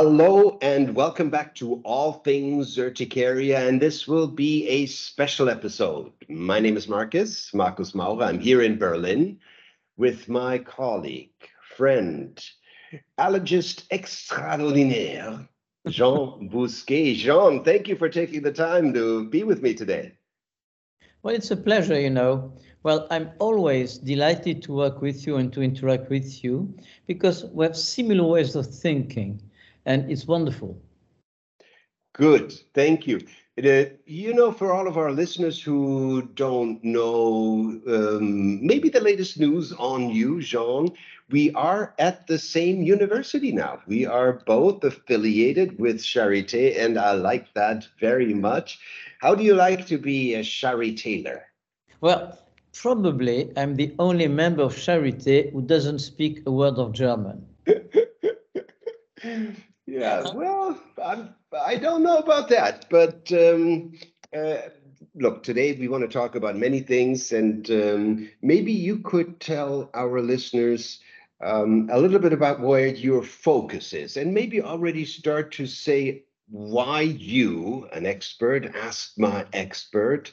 Hello and welcome back to All Things Urticaria, and this will be a special episode. My name is Marcus, Marcus Maurer. I'm here in Berlin with my colleague, friend, allergist extraordinaire, Jean Bousquet. Jean, thank you for taking the time to be with me today. Well, it's a pleasure, you know. Well, I'm always delighted to work with you and to interact with you because we have similar ways of thinking and it's wonderful. Good, thank you. Uh, you know, for all of our listeners who don't know um, maybe the latest news on you, Jean, we are at the same university now. We are both affiliated with Charité, and I like that very much. How do you like to be a Charitaler? Well, probably I'm the only member of Charité who doesn't speak a word of German. Yeah, well, I'm, I don't know about that, but um, uh, look, today we want to talk about many things, and um, maybe you could tell our listeners um, a little bit about where your focus is, and maybe already start to say why you, an expert, asthma expert,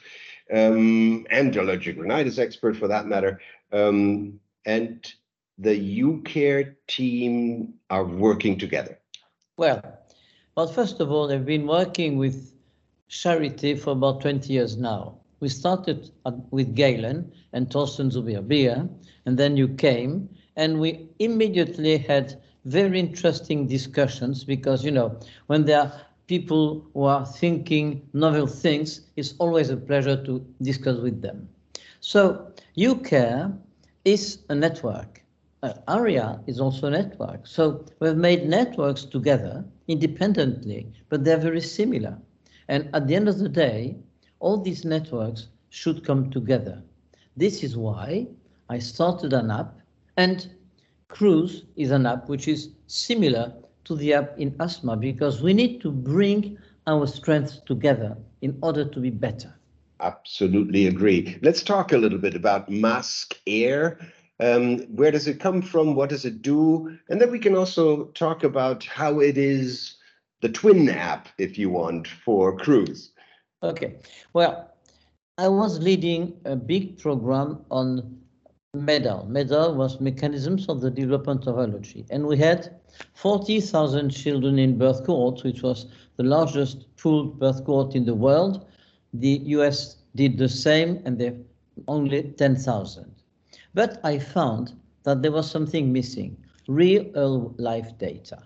um, and allergic rhinitis expert for that matter, um, and the UCARE team are working together. Well, well, first of all, I've been working with Charité for about 20 years now. We started with Galen and Torsten Zuberbier, and then you came, and we immediately had very interesting discussions because, you know, when there are people who are thinking novel things, it's always a pleasure to discuss with them. So, UCARE is a network uh, ARIA is also a network. So we've made networks together independently, but they're very similar. And at the end of the day, all these networks should come together. This is why I started an app, and CRUSE is an app which is similar to the app in asthma because we need to bring our strengths together in order to be better. Absolutely agree. Let's talk a little bit about Mask Air. Um, where does it come from? What does it do? And then we can also talk about how it is the twin app, if you want, for CRUSE. Okay. Well, I was leading a big program on MeDALL. MeDALL was Mechanisms of the Development of Allergy. And we had 40,000 children in birth cohorts, which was the largest pooled birth cohort in the world. The US did the same, and they only 10,000. But I found that there was something missing, real life data.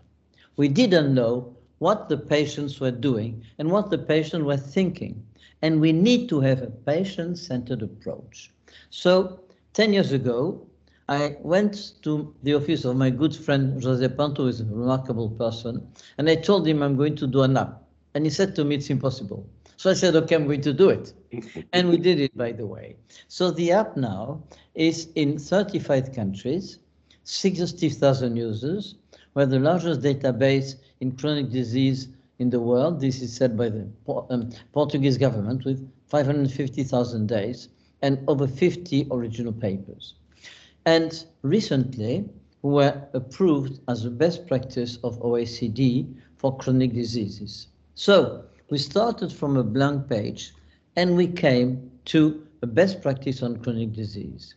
We didn't know what the patients were doing and what the patients were thinking. And we need to have a patient-centered approach. So 10 years ago, I went to the office of my good friend Jose Panto, who is a remarkable person, and I told him I'm going to do an app. And he said to me, it's impossible. So I said, okay, I'm going to do it. and we did it, by the way. So the app now is in 35 countries, 60,000 users. We're the largest database in chronic disease in the world. This is said by the um, Portuguese government with 550,000 days and over 50 original papers. And recently, we were approved as the best practice of OECD for chronic diseases. So we started from a blank page and we came to a best practice on chronic disease.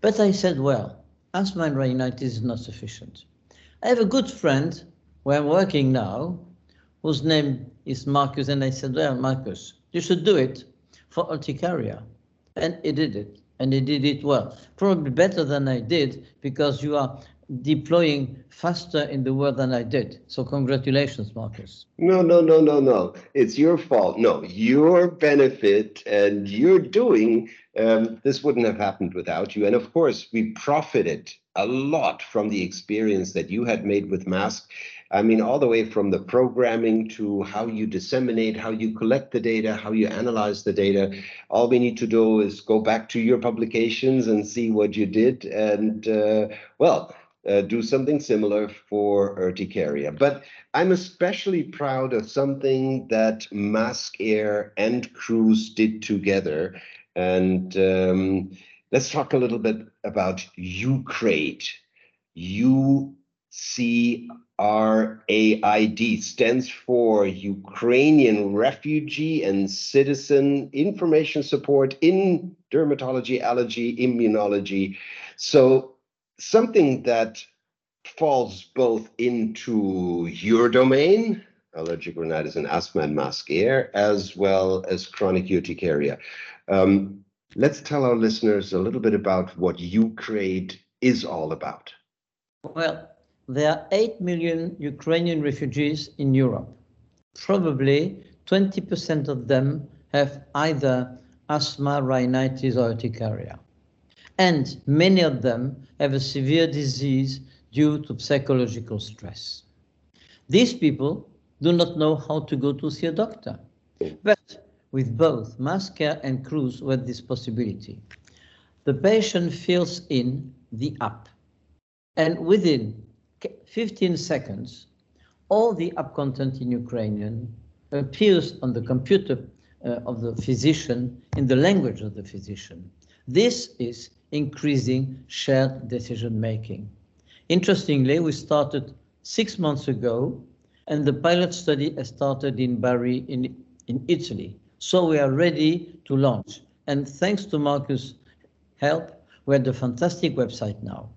But I said, well, asthma and rhinitis is not sufficient. I have a good friend where I'm working now, whose name is Marcus, and I said, well, Marcus, you should do it for urticaria. And he did it, and he did it well. Probably better than I did, because you are deploying faster in the world than I did. So congratulations, Marcus. No, no, no, no, no. It's your fault. No, your benefit and you're doing um, this wouldn't have happened without you. And of course, we profited a lot from the experience that you had made with Mask. I mean, all the way from the programming to how you disseminate, how you collect the data, how you analyze the data. All we need to do is go back to your publications and see what you did. And uh, well, uh, do something similar for urticaria. But I'm especially proud of something that Mask Air and CRUSE did together. And um, let's talk a little bit about UCRAID. U C R A I D stands for Ukrainian Refugee and Citizen Information Support in Dermatology, Allergy, Immunology. So something that falls both into your domain, allergic rhinitis and asthma and mask air, as well as chronic urticaria. Um, let's tell our listeners a little bit about what UCRAID is all about. Well, there are 8 million Ukrainian refugees in Europe. Probably 20% of them have either asthma, rhinitis, or urticaria. And many of them have a severe disease due to psychological stress. These people do not know how to go to see a doctor. But with both Mask Air and CRUSE with this possibility. The patient fills in the app and within 15 seconds, all the app content in Ukrainian appears on the computer uh, of the physician in the language of the physician. This is increasing shared decision making. Interestingly, we started six months ago, and the pilot study has started in Bari in, in Italy. So we are ready to launch. And thanks to Marcus' help, we have a fantastic website now.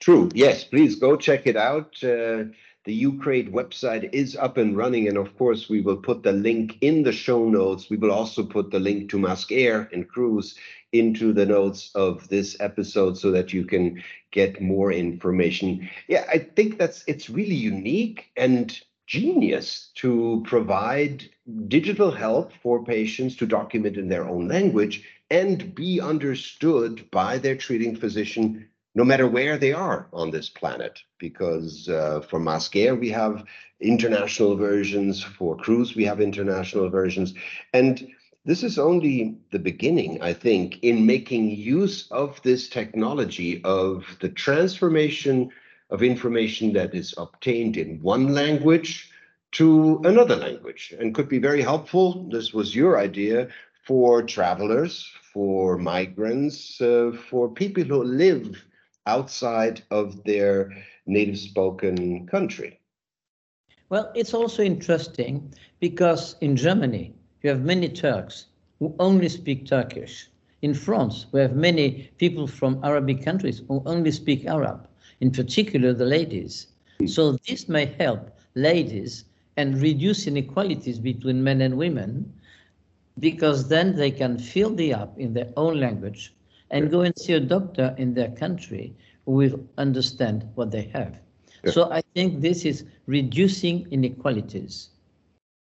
True. Yes, please go check it out. Uh, the UCRAID website is up and running, and of course, we will put the link in the show notes. We will also put the link to Mask Air and CRUSE into the notes of this episode so that you can get more information. Yeah, I think that's it's really unique and genius to provide digital help for patients to document in their own language and be understood by their treating physician no matter where they are on this planet. Because uh, for Mask Air, we have international versions, for CRUSE, we have international versions. And this is only the beginning, I think, in making use of this technology of the transformation of information that is obtained in one language to another language and could be very helpful. This was your idea for travelers, for migrants, uh, for people who live outside of their native spoken country. Well, it's also interesting because in Germany, you have many Turks who only speak Turkish. In France, we have many people from Arabic countries who only speak Arab, in particular the ladies. Hmm. So this may help ladies and reduce inequalities between men and women because then they can fill the app in their own language and go and see a doctor in their country who will understand what they have. Yeah. So I think this is reducing inequalities.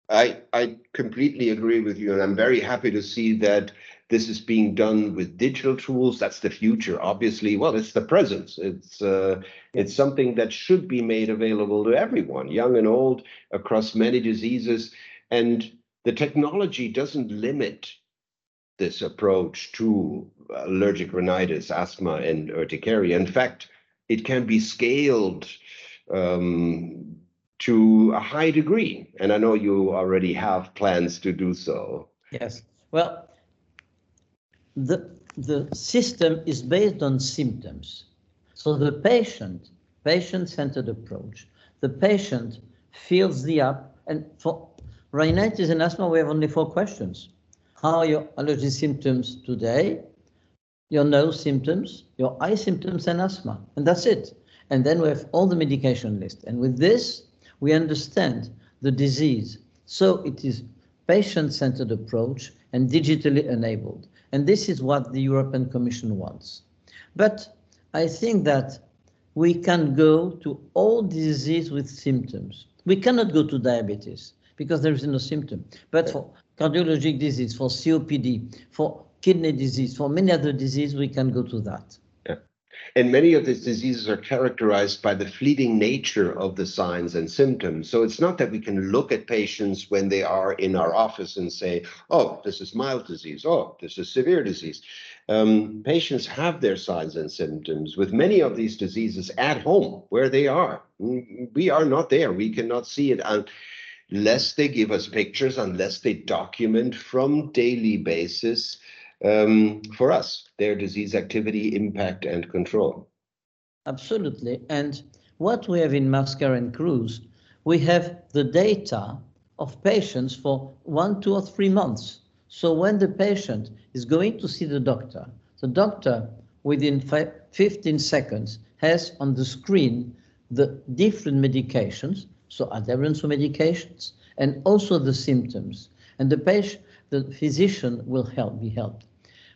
I, I completely agree with you, and I'm very happy to see that this is being done with digital tools. That's the future, obviously. Well, it's the present. It's uh, it's something that should be made available to everyone, young and old, across many diseases. And the technology doesn't limit this approach to allergic rhinitis, asthma, and urticaria. In fact, it can be scaled um, to a high degree. And I know you already have plans to do so. Yes. Well, the, the system is based on symptoms. So the patient, patient-centered approach, the patient fills the app, and for rhinitis and asthma, we have only four questions. How your allergy symptoms today? Your nose symptoms, your eye symptoms, and asthma. And that's it. And then we have all the medication list. And with this, we understand the disease. So it is patient-centered approach and digitally enabled. And this is what the European Commission wants. But I think that we can go to all disease with symptoms. We cannot go to diabetes because there is no symptom. But for cardiologic disease, for COPD, for kidney disease, for many other diseases, we can go to that. Yeah. And many of these diseases are characterized by the fleeting nature of the signs and symptoms. So it's not that we can look at patients when they are in our office and say, oh, this is mild disease, oh, this is severe disease. Um, patients have their signs and symptoms with many of these diseases at home where they are. We are not there. We cannot see it. And unless they give us pictures, unless they document from daily basis um, for us, their disease activity, impact, and control. Absolutely. And what we have in Mask Air and CRUSE, we have the data of patients for one, two, or three months. So when the patient is going to see the doctor, the doctor within 15 seconds has on the screen the different medications, so adherence to medications, and also the symptoms. And the patient, the physician will help be helped.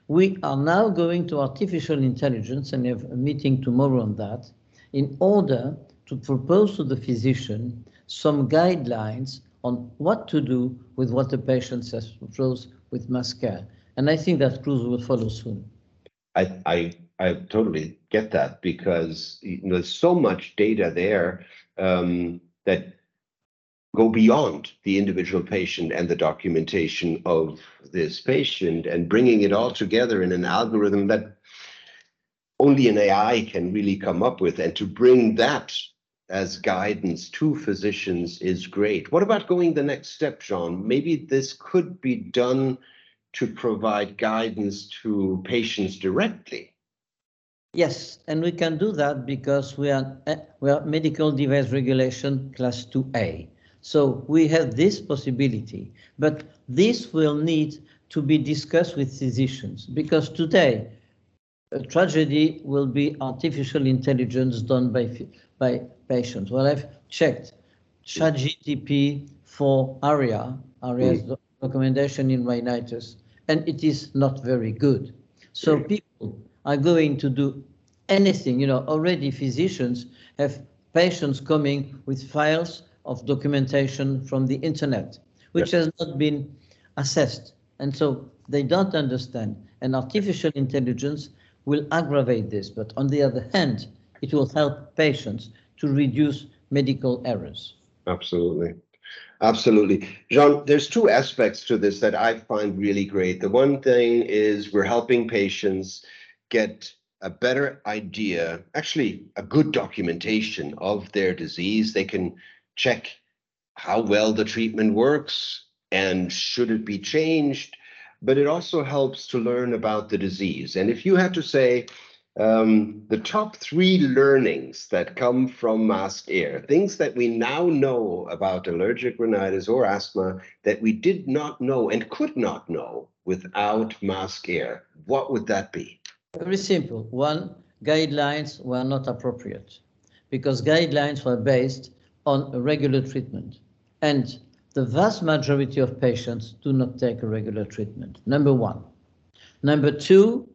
We are now going to artificial intelligence and have a meeting tomorrow on that in order to propose to the physician some guidelines on what to do with what the patient says proposed with Mask Air. And I think that CRUSE will follow soon. I, I, I totally get that because you know, there's so much data there um, that go beyond the individual patient and the documentation of this patient and bringing it all together in an algorithm that only an AI can really come up with. And to bring that as guidance to physicians is great. What about going the next step, Jean? Maybe this could be done to provide guidance to patients directly. Yes, and we can do that because we are eh, we are medical device regulation class 2A. So we have this possibility, but this will need to be discussed with physicians because today a tragedy will be artificial intelligence done by by patients. Well, I've checked ChatGTP for ARIA, ARIA's mm. recommendation in rhinitis, and it is not very good. So mm. people are going to do anything. You know, already physicians have patients coming with files of documentation from the internet, which has not been assessed. And so they don't understand. And artificial intelligence will aggravate this. But on the other hand, it will help patients to reduce medical errors. Absolutely. Absolutely. Jean, there's two aspects to this that I find really great. The one thing is we're helping patients get a better idea, actually, a good documentation of their disease. They can check how well the treatment works and should it be changed. But it also helps to learn about the disease. And if you had to say, um, the top three learnings that come from MaskAir, things that we now know about allergic rhinitis or asthma that we did not know and could not know without MaskAir, what would that be? Very simple. One, guidelines were not appropriate because guidelines were based on regular treatment. And the vast majority of patients do not take a regular treatment, number one. Number two,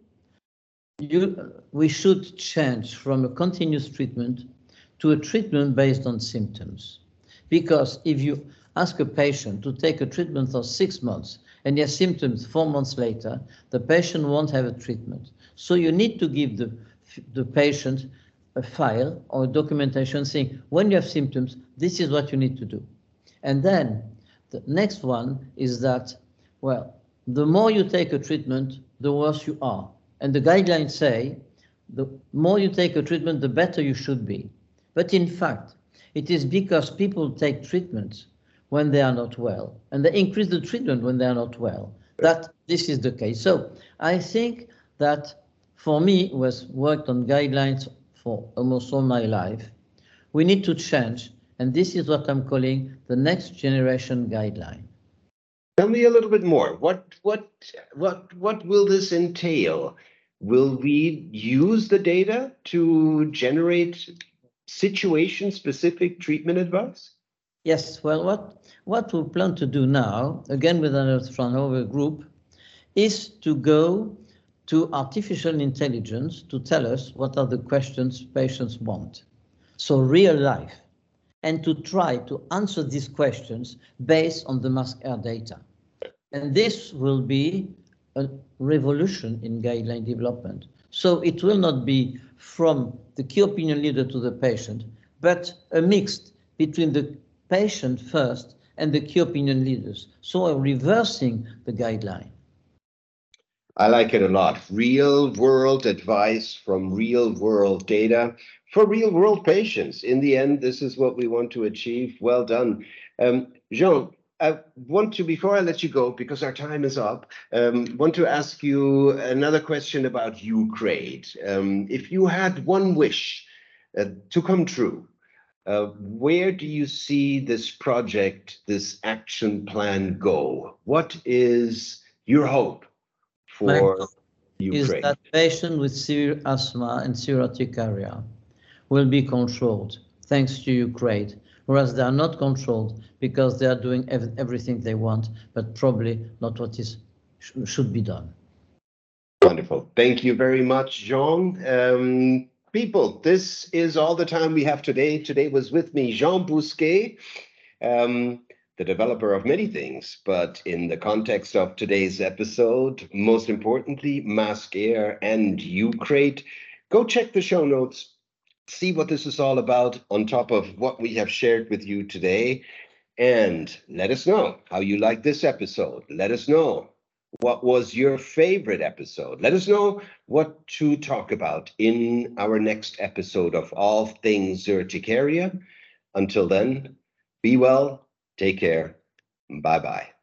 you, we should change from a continuous treatment to a treatment based on symptoms. Because if you ask a patient to take a treatment for six months and he has symptoms four months later, the patient won't have a treatment. So you need to give the, the patient a file or documentation saying, when you have symptoms, this is what you need to do. And then the next one is that, well, the more you take a treatment, the worse you are. And the guidelines say the more you take a treatment, the better you should be. But in fact, it is because people take treatments when they are not well, and they increase the treatment when they are not well, that this is the case. So I think that for me, who has worked on guidelines for almost all my life, we need to change, and this is what I'm calling the next generation guideline. Tell me a little bit more. What what what what will this entail? Will we use the data to generate situation-specific treatment advice? Yes. Well, what what we plan to do now, again with our Fraunhofer group, is to go to artificial intelligence to tell us what are the questions patients want. So real life, and to try to answer these questions based on the MaskAir data. And this will be a revolution in guideline development. So it will not be from the key opinion leader to the patient, but a mix between the patient first and the key opinion leaders. So reversing the guideline. I like it a lot. Real world advice from real world data for real world patients. In the end, this is what we want to achieve. Well done. Um, Jean, I want to, before I let you go, because our time is up, um, want to ask you another question about Ukraine. Um, if you had one wish uh, to come true, uh, where do you see this project, this action plan go? What is your hope for Ukraine? Is that patients with severe asthma and severe urticaria will be controlled thanks to UCRAID, whereas they are not controlled because they are doing ev everything they want, but probably not what is sh should be done. Wonderful. Thank you very much, Jean. Um, people, this is all the time we have today. Today was with me Jean Bousquet, um, the developer of many things, but in the context of today's episode, most importantly, Mask Air and UCRAID. Go check the show notes, see what this is all about on top of what we have shared with you today. And let us know how you like this episode. Let us know what was your favorite episode? Let us know what to talk about in our next episode of All Things Urticaria. Until then, be well, take care, bye bye.